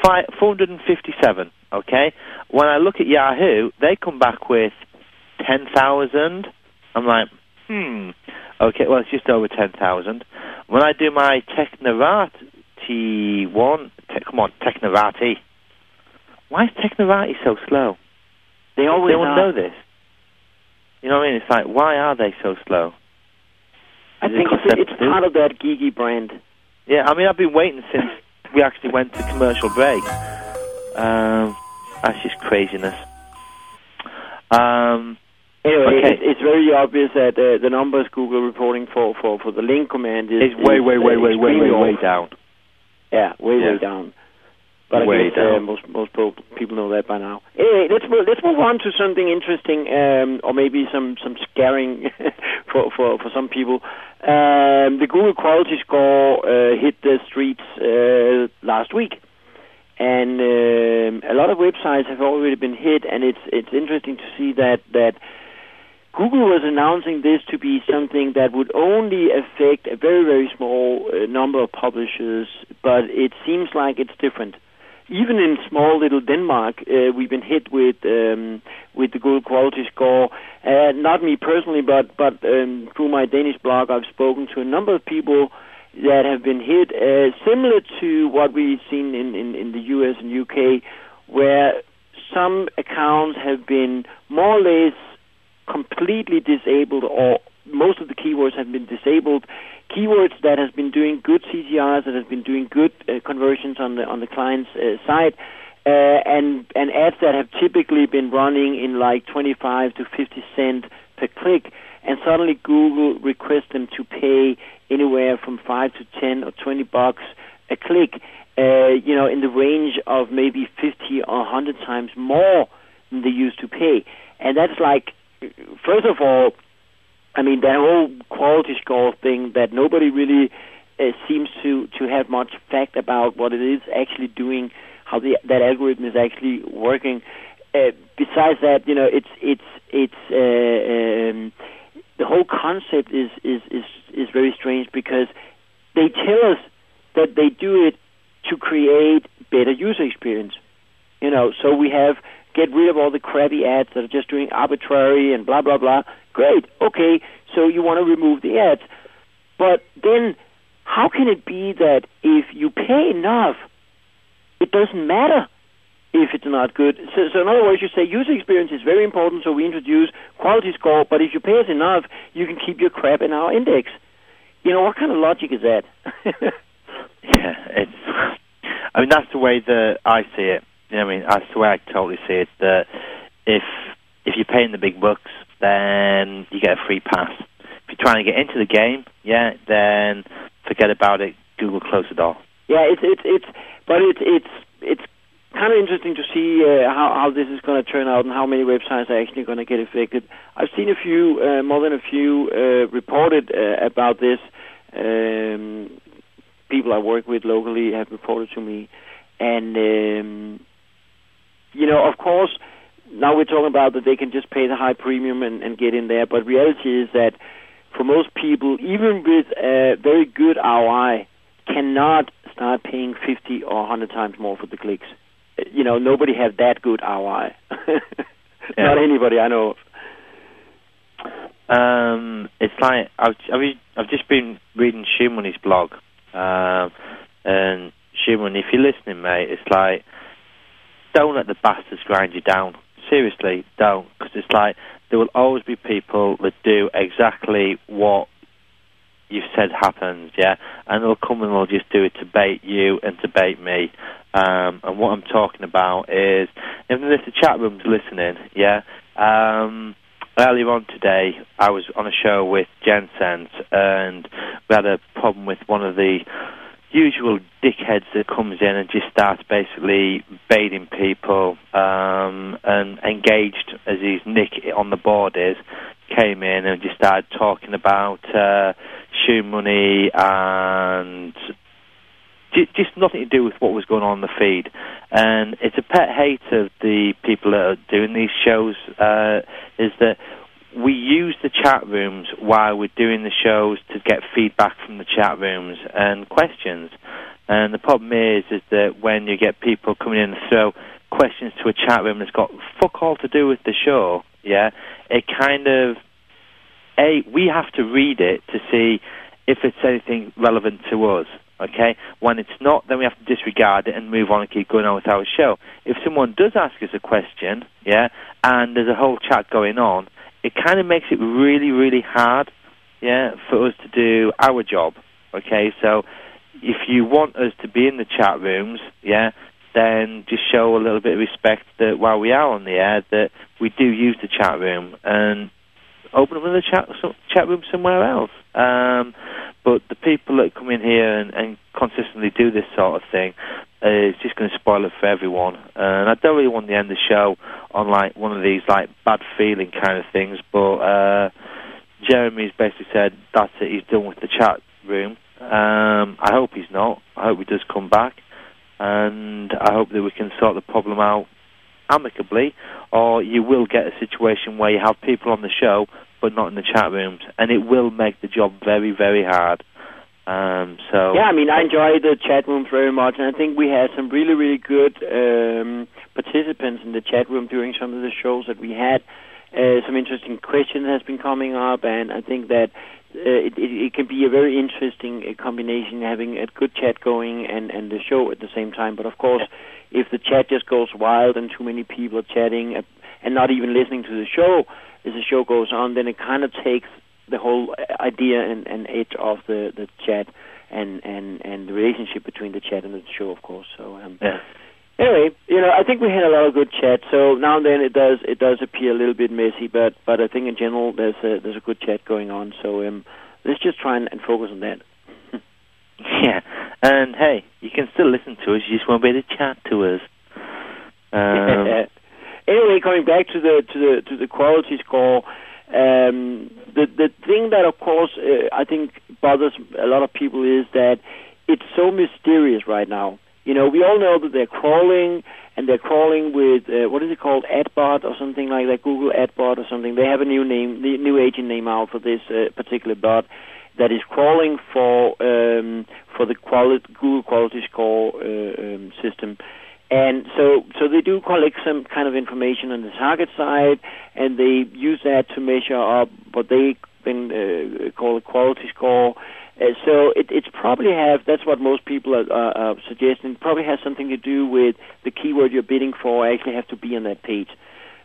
five, 457. Okay. When I look at Yahoo, they come back with 10,000. I'm like, hmm. Okay, well, it's just over 10,000. When I do my Technorati one, te- come on, Technorati. Why is Technorati so slow? They always They won't know this. You know what I mean? It's like, why are they so slow? I Is it think it's, it's part of that geeky brand. Yeah, I mean, I've been waiting since we actually went to commercial break. Um, that's just craziness. Um, Anyway, Okay. it's, it's very obvious that uh, the numbers Google reporting for, for, for the link command is, It's way, is, way, way, uh, way, way, extremely way, way down. Yeah, way, Yeah. way down. But Way I guess. Uh, most most people know that by now. Anyway, let's move, let's move on to something interesting, um, or maybe some some scaring (laughs) for, for for some people. Um, the Google Quality Score uh, hit the streets uh, last week, and um, a lot of websites have already been hit. And it's it's interesting to see that that Google was announcing this to be something that would only affect a very, very small uh, number of publishers, but it seems like it's different. Even in small little Denmark, uh, we've been hit with um, with the Google Quality Score. Uh, not me personally, but but um, through my Danish blog, I've spoken to a number of people that have been hit, uh, similar to what we've seen in, in, in the US and UK, where some accounts have been more or less completely disabled or most of the keywords have been disabled. Keywords that has been doing good CTRs, that has been doing good uh, conversions on the on the client's uh, side, uh, and and ads that have typically been running in like 25 to 50 cent per click, and suddenly Google requests them to pay anywhere from five to 10 or 20 bucks a click. Uh, you know, in the range of maybe 50 or 100 times more than they used to pay, and that's like first of all, I mean that whole quality score thing that nobody really uh, seems to to have much fact about what it is actually doing, how the that algorithm is actually working. Uh, besides that, you know, it's it's it's uh, um, the whole concept is is is is very strange because they tell us that they do it to create better user experience. You know, so we have get rid of all the crappy ads that are just doing arbitrary and blah blah blah. Great, okay. So you want to remove the ads, but then how can it be that if you pay enough, it doesn't matter if it's not good? So, so in other words, you say user experience is very important, so we introduce quality score. But if you pay us enough, you can keep your crap in our index. You know what kind of logic is that? (laughs) Yeah, it's. I mean, that's the way that I see it. You know, I mean, that's the way I totally see it. That if if you're paying the big bucks, then you get a free pass. If you're trying to get into the game, yeah, then forget about it. Google close the door. Yeah, it's it's it's, but it's it's it's kind of interesting to see uh, how how this is going to turn out and how many websites are actually going to get affected. I've seen a few, uh, more than a few, uh, reported uh, about this. Um, people I work with locally have reported to me, and um, you know, of course, now we're talking about that they can just pay the high premium and, and get in there. But reality is that for most people, even with a very good ROI, cannot start paying 50 or 100 times more for the clicks. Uh, You know, nobody have that good ROI. (laughs) Not anybody I know of. Um, it's like I've I've, just been reading ShoeMoney's blog, um, and Shoemoney, if you're listening, mate, it's like don't let the bastards grind you down. Seriously, don't, because it's like there will always be people that do exactly what you've said happens, yeah, and they'll come and they'll just do it to bait you and to bait me. Um, and what I'm talking about is, if the chat room's listening, yeah. Um, earlier on today, I was on a show with JenSense, and we had a problem with one of the usual dickheads that comes in and just starts basically baiting people um, and engaged as his nick on the board is came in and just started talking about uh, ShoeMoney and ju- just nothing to do with what was going on in the feed. And it's a pet hate of the people that are doing these shows uh, is that we use the chat rooms while we're doing the shows to get feedback from the chat rooms and questions. And the problem is, is that when you get people coming in and throw questions to a chat room that's got fuck all to do with the show, yeah, it kind of a we have to read it to see if it's anything relevant to us. Okay, when it's not, then we have to disregard it and move on and keep going on with our show. If someone does ask us a question, yeah, and there's a whole chat going on, it kind of makes it really, really hard, yeah, for us to do our job. Okay, so if you want us to be in the chat rooms, yeah, then just show a little bit of respect that while we are on the air, that we do use the chat room and open up another chat chat room somewhere else. Um, but the people that come in here and, and consistently do this sort of thing uh, is just going to spoil it for everyone. And I don't really want to end the show on like one of these like bad feeling kind of things. But uh, Jeremy's basically said that's it. He's done with the chat room. Um, I hope he's not. I hope he does come back, and I hope that we can sort the problem out amicably. Or you will get a situation where you have people on the show but not in the chat rooms, and it will make the job very, very hard. Um, so yeah, I mean, I enjoy the chat rooms very much, and I think we had some really, really good um, participants in the chat room during some of the shows that we had. Uh, some interesting questions has been coming up, and I think that uh, it, it, it can be a very interesting uh, combination having a good chat going and and the show at the same time. But of course, if the chat just goes wild and too many people are chatting uh, and not even listening to the show as the show goes on, then it kind of takes the whole idea and, and edge of the the chat and and and the relationship between the chat and the show, of course. So um, yeah. Anyway, you know, I think we had a lot of good chat. So now and then it does it does appear a little bit messy, but but I think in general there's a there's a good chat going on. So um, let's just try and, and focus on that. (laughs) yeah, and hey, you can still listen to us. You just won't be able to chat to us. (laughs) Um, anyway, coming back to the to the to the quality score, um, the the thing that of course uh, I think bothers a lot of people is that it's so mysterious right now. You know, we all know that they're crawling, and they're crawling with uh, what is it called, AdBot or something like that, Google AdBot or something. They have a new name, the new agent name out for this uh, particular bot that is crawling for um, for the quality, Google Quality Score uh, um, system. And so, so they do collect some kind of information on the target side, and they use that to measure up what they then uh, call a quality score. Uh, so it, it's probably have that's what most people are, are, are suggesting. Probably has something to do with the keyword you're bidding for actually have to be on that page.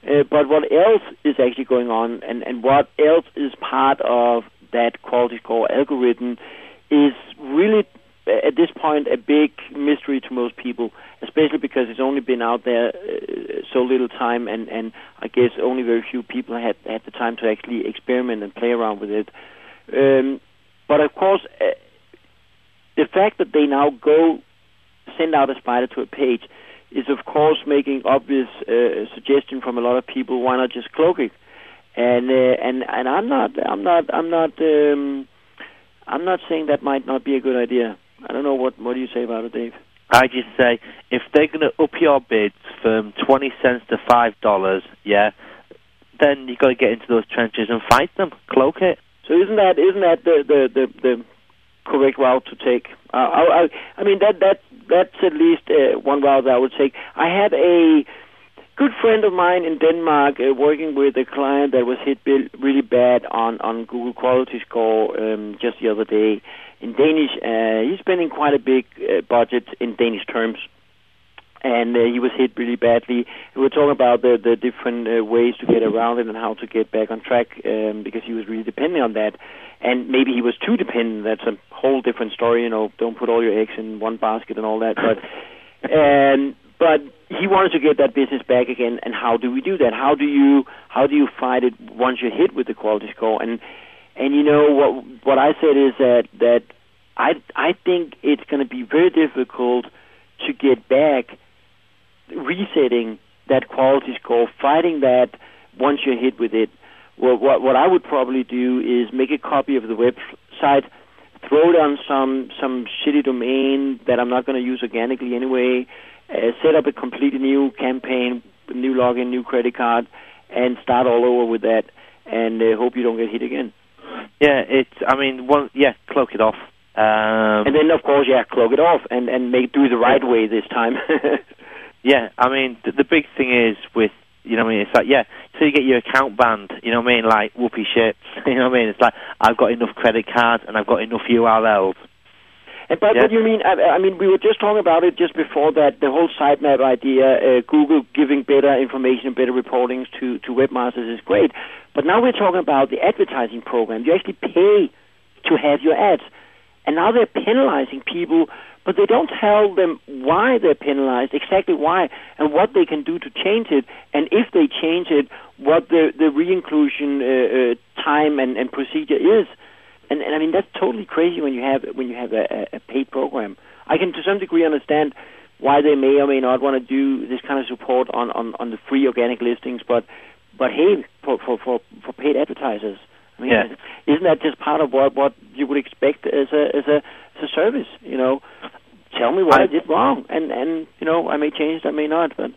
Uh, but what else is actually going on, and, and what else is part of that quality score algorithm, is really at this point a big mystery to most people, especially because it's only been out there uh, so little time, and and I guess only very few people had had the time to actually experiment and play around with it. Um, but of course, uh, the fact that they now go send out a spider to a page is, of course, making obvious uh, suggestion from a lot of people. Why not just cloak it? And uh, and and I'm not I'm not I'm not um, I'm not saying that might not be a good idea. I don't know what what do you say about it, Dave? I just say if they're going to up your bids from twenty cents to five dollars, yeah, then you've got to get into those trenches and fight them, cloak it. So isn't that isn't that the the the, the correct route to take? Uh, I, I I mean that that that's at least uh, one route I would take. I had a good friend of mine in Denmark uh, working with a client that was hit really bad on on Google Quality Score um, just the other day. In Danish, uh, he's spending quite a big uh, budget in Danish terms and uh, he was hit really badly. We were talking about the the different uh, ways to get around it and how to get back on track um, because he was really depending on that, and maybe he was too dependent. That's a whole different story. You know, don't put all your eggs in one basket and all that. But and (laughs) but he wanted to get that business back again. And how do we do that? How do you how do you fight it once you're hit with the quality score? And and you know what what I said is that that I I think it's going to be very difficult to get back resetting that quality score, fighting that once you're hit with it. Well, what what I would probably do is make a copy of the website, throw it on some some shitty domain that I'm not going to use organically anyway, uh, set up a completely new campaign, new login, new credit card, and start all over with that, and uh, hope you don't get hit again. Yeah, it's. I mean, one. Yeah, cloak it off. Um, and then, of course, yeah, cloak it off and and make do the right way this time. (laughs) Yeah, I mean, the, the big thing is with, you know what I mean, it's like, yeah, so you get your account banned, you know what I mean, like whoopee shit, (laughs) you know what I mean, it's like, I've got enough credit cards and I've got enough URLs. And, but Yeah. what you mean? I, I mean, we were just talking about it just before that. The whole sitemap idea, uh, Google giving better information, better reportings to to webmasters is great. But now we're talking about the advertising program. You actually pay to have your ads, and now they're penalizing people, but they don't tell them why they're penalized, exactly why, and what they can do to change it, and if they change it, what the the reinclusion uh, uh, time and, and procedure is. And, and I mean that's totally crazy when you have when you have a, a paid program. I can to some degree understand why they may or may not want to do this kind of support on, on, on the free organic listings, but but hey, for for for, for paid advertisers, I mean, Yeah. isn't that just part of what what you would expect as a as a as a service? You know, tell me what I, I- did wrong, and and you know I may change, I may not, but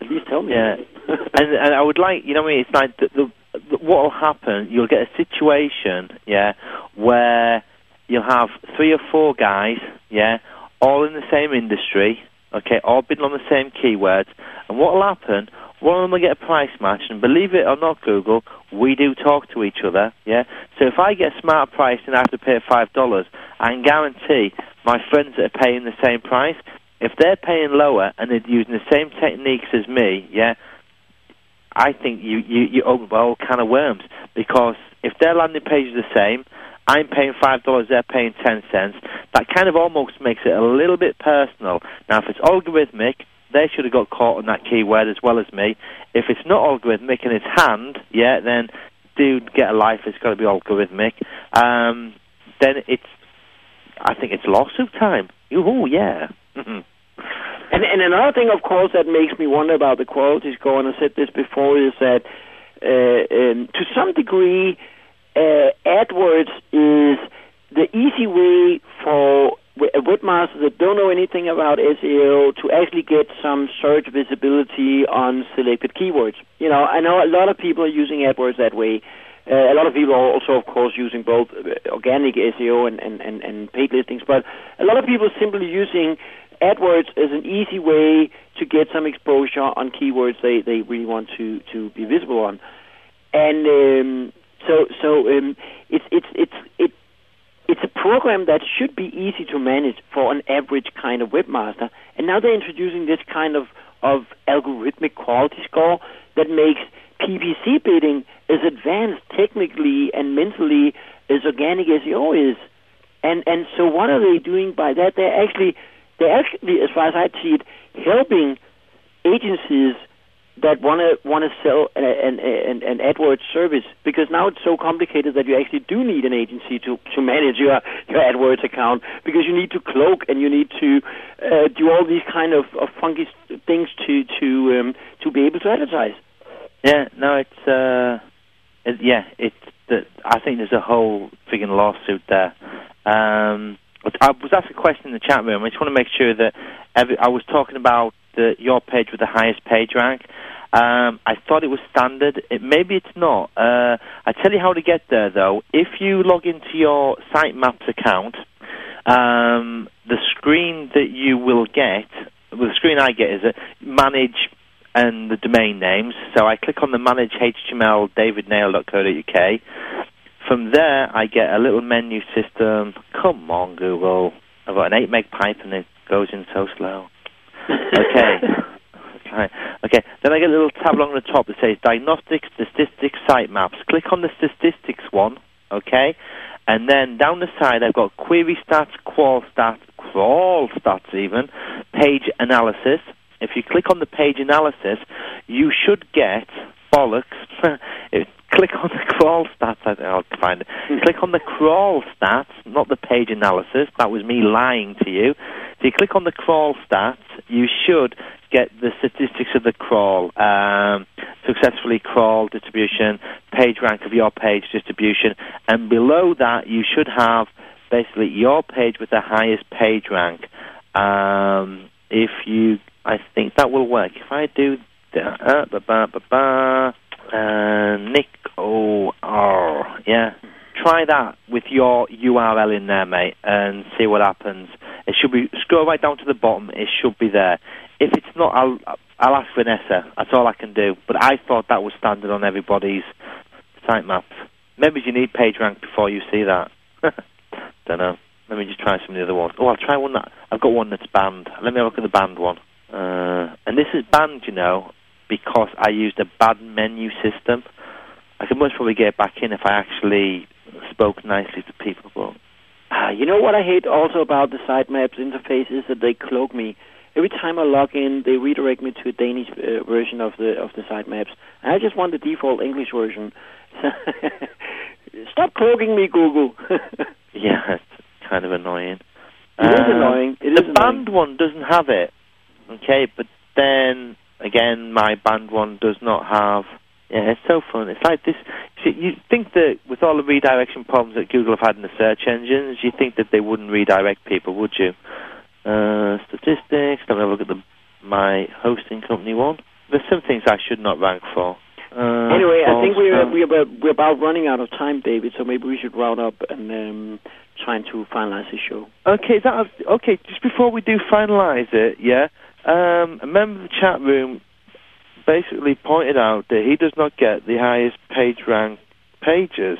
at least tell me. Yeah, (laughs) and and I would like you know I mean. It's like the, the, the what will happen. You'll get a situation, yeah, where you'll have three or four guys, yeah, all in the same industry, okay, all bidding on the same keywords, and what will happen? One of them will get a price match, and believe it or not, Google, we do talk to each other, yeah. So if I get a smart price and I have to pay five dollars, I can guarantee my friends that are paying the same price, if they're paying lower and they're using the same techniques as me, yeah, I think you you you open a whole can of worms because if their landing page is the same, I'm paying five dollars, they're paying ten cents. That kind of almost makes it a little bit personal. Now, if it's algorithmic, they should have got caught on that keyword as well as me. If it's not algorithmic and it's hand, yeah, then do get a life. It's got to be algorithmic. Um, then it's, I think it's lawsuit time. Oh yeah. And, and another thing, of course, that makes me wonder about the quality score, and I said this before, is that uh, um, to some degree, uh, AdWords is the easy way for webmasters that don't know anything about SEO to actually get some search visibility on selected keywords. You know, I know a lot of people are using AdWords that way. Uh, a lot of people are also, of course, using both uh, organic SEO and, and, and, and paid listings, but a lot of people are simply using AdWords as an easy way to get some exposure on keywords they, they really want to, to be visible on. And um, so so um, it's it's it's it it's a program that should be easy to manage for an average kind of webmaster. And now they're introducing this kind of of algorithmic quality score that makes PPC bidding as advanced technically and mentally as organic SEO is. And and so what are they doing by that? They're actually they're actually, as far as I see it, helping agencies that want to want to sell an, an, an AdWords service because now it's so complicated that you actually do need an agency to, to manage your, your AdWords account because you need to cloak and you need to uh, do all these kind of, of funky things to to um, to be able to advertise. Yeah, no, it's uh, it, yeah, it's the, I think there's a whole freaking lawsuit there. Um, I was asked a question in the chat room. I just want to make sure that every, I was talking about the, your page with the highest page rank. Um, I thought it was standard. It, maybe it's not. Uh, I tell you how to get there though. If you log into your Sitemaps account, um, the screen that you will get, well, the screen I get is a manage and the domain names. So I click on the manage HTML davidnaylor.co.uk. From there, I get a little menu system. Come on, Google. I've got an 8 meg pipe and it goes in so slow. Okay. (laughs) okay. Okay. Then I get a little tab along the top that says Diagnostics, Statistics, Sitemaps. Click on the Statistics one. Okay. And then down the side, I've got Query Stats, Qual Stats, Crawl Stats even, Page Analysis. If you click on the Page Analysis, you should get bollocks. (laughs) Click on the crawl stats. I, I'll find it. click on the crawl stats, not the page analysis. That was me lying to you. If you click on the crawl stats, you should get the statistics of the crawl. Um, successfully crawl distribution, page rank of your page distribution, and below that you should have basically your page with the highest page rank. Um, if you, I think that will work. If I do that, uh, ba ba ba ba, uh, Nick O R, yeah. Try that with your URL in there, mate, and see what happens. It should be scroll right down to the bottom. It should be there. If it's not, I'll I'll ask Vanessa. That's all I can do. But I thought that was standard on everybody's sitemaps. Maybe you need PageRank before you see that. (laughs) Don't know. Let me just try some of the other ones. Oh, I'll try one that I've got one that's banned. Let me have a look at the banned one. Uh, and this is banned, you know, because I used a bad menu system. I could most probably get back in if I actually spoke nicely to people, but Ah, you know what I hate also about the sitemaps interface is that they cloak me. Every time I log in, they redirect me to a Danish uh, version of the of the sitemaps. I just want the default English version. (laughs) Stop cloaking me, Google. (laughs) Yeah, it's kind of annoying. It is Um, annoying. It is the annoying. band one doesn't have it. Okay, but then again, my band one does not have. Yeah, it's so fun. It's like this. You think that with all the redirection problems that Google have had in the search engines, you think that they wouldn't redirect people, would you? Uh, statistics. Let me have a look at the my hosting company one. There's some things I should not rank for. Uh, Anyway, I think we're we're about, we're about running out of time, David. So maybe we should round up and um, trying to finalize the show. Okay, that okay. Just before we do finalise it, yeah. Um, a member of the chat room basically pointed out that he does not get the highest page rank pages,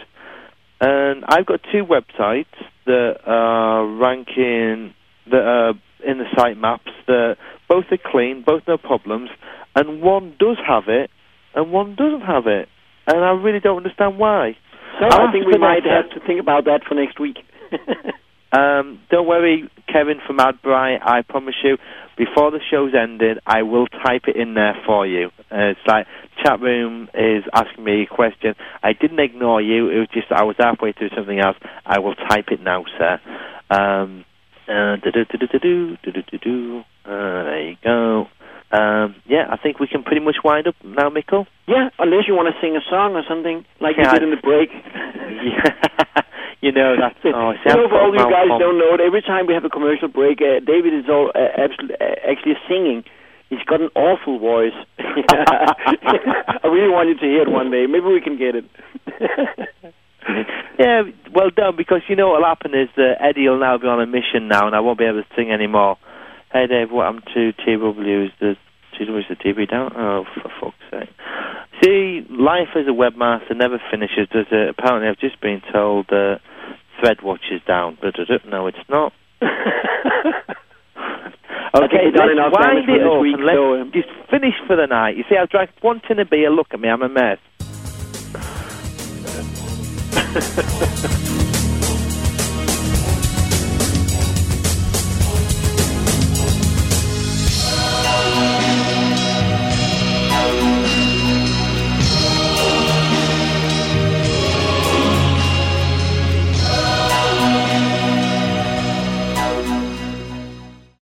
and I've got two websites that are ranking that are in the site maps that both are clean, both no problems, and one does have it, and one doesn't have it, and I really don't understand why. So I think we might have to think about that for next week. (laughs) Um, don't worry, Kevin from Adbri. I promise you, before the show's ended, I will type it in there for you. Uh, it's like chat room is asking me a question. I didn't ignore you. It was just I was halfway through something else. I will type it now, sir. Um, uh. Uh, there you go. Um, yeah, I think we can pretty much wind up now, Mikkel. yeah, unless you want to sing a song or something like Yeah, you did in the break. (laughs) (laughs) you know that's. Oh, see, you know, for all you guys malfunction. don't know it, every time we have a commercial break, uh, David is all uh, absolutely, uh, actually singing. He's got an awful voice. (laughs) I really want you to hear it one day. Maybe we can get it. Yeah, well done, because you know what'll happen is that Eddie will now be on a mission now, and I won't be able to sing anymore. Hey Dave, what happened to TW? Is the TW is the TV down? Oh, for fuck's sake. See, life as a webmaster never finishes, does it? Apparently I've just been told that ThreadWatch is down. But no, it's not. (laughs) We've done let's wind it up week, and let's so, um, just finish for the night. You see, I've drank one tin of beer. Look at me, I'm a mess. (laughs)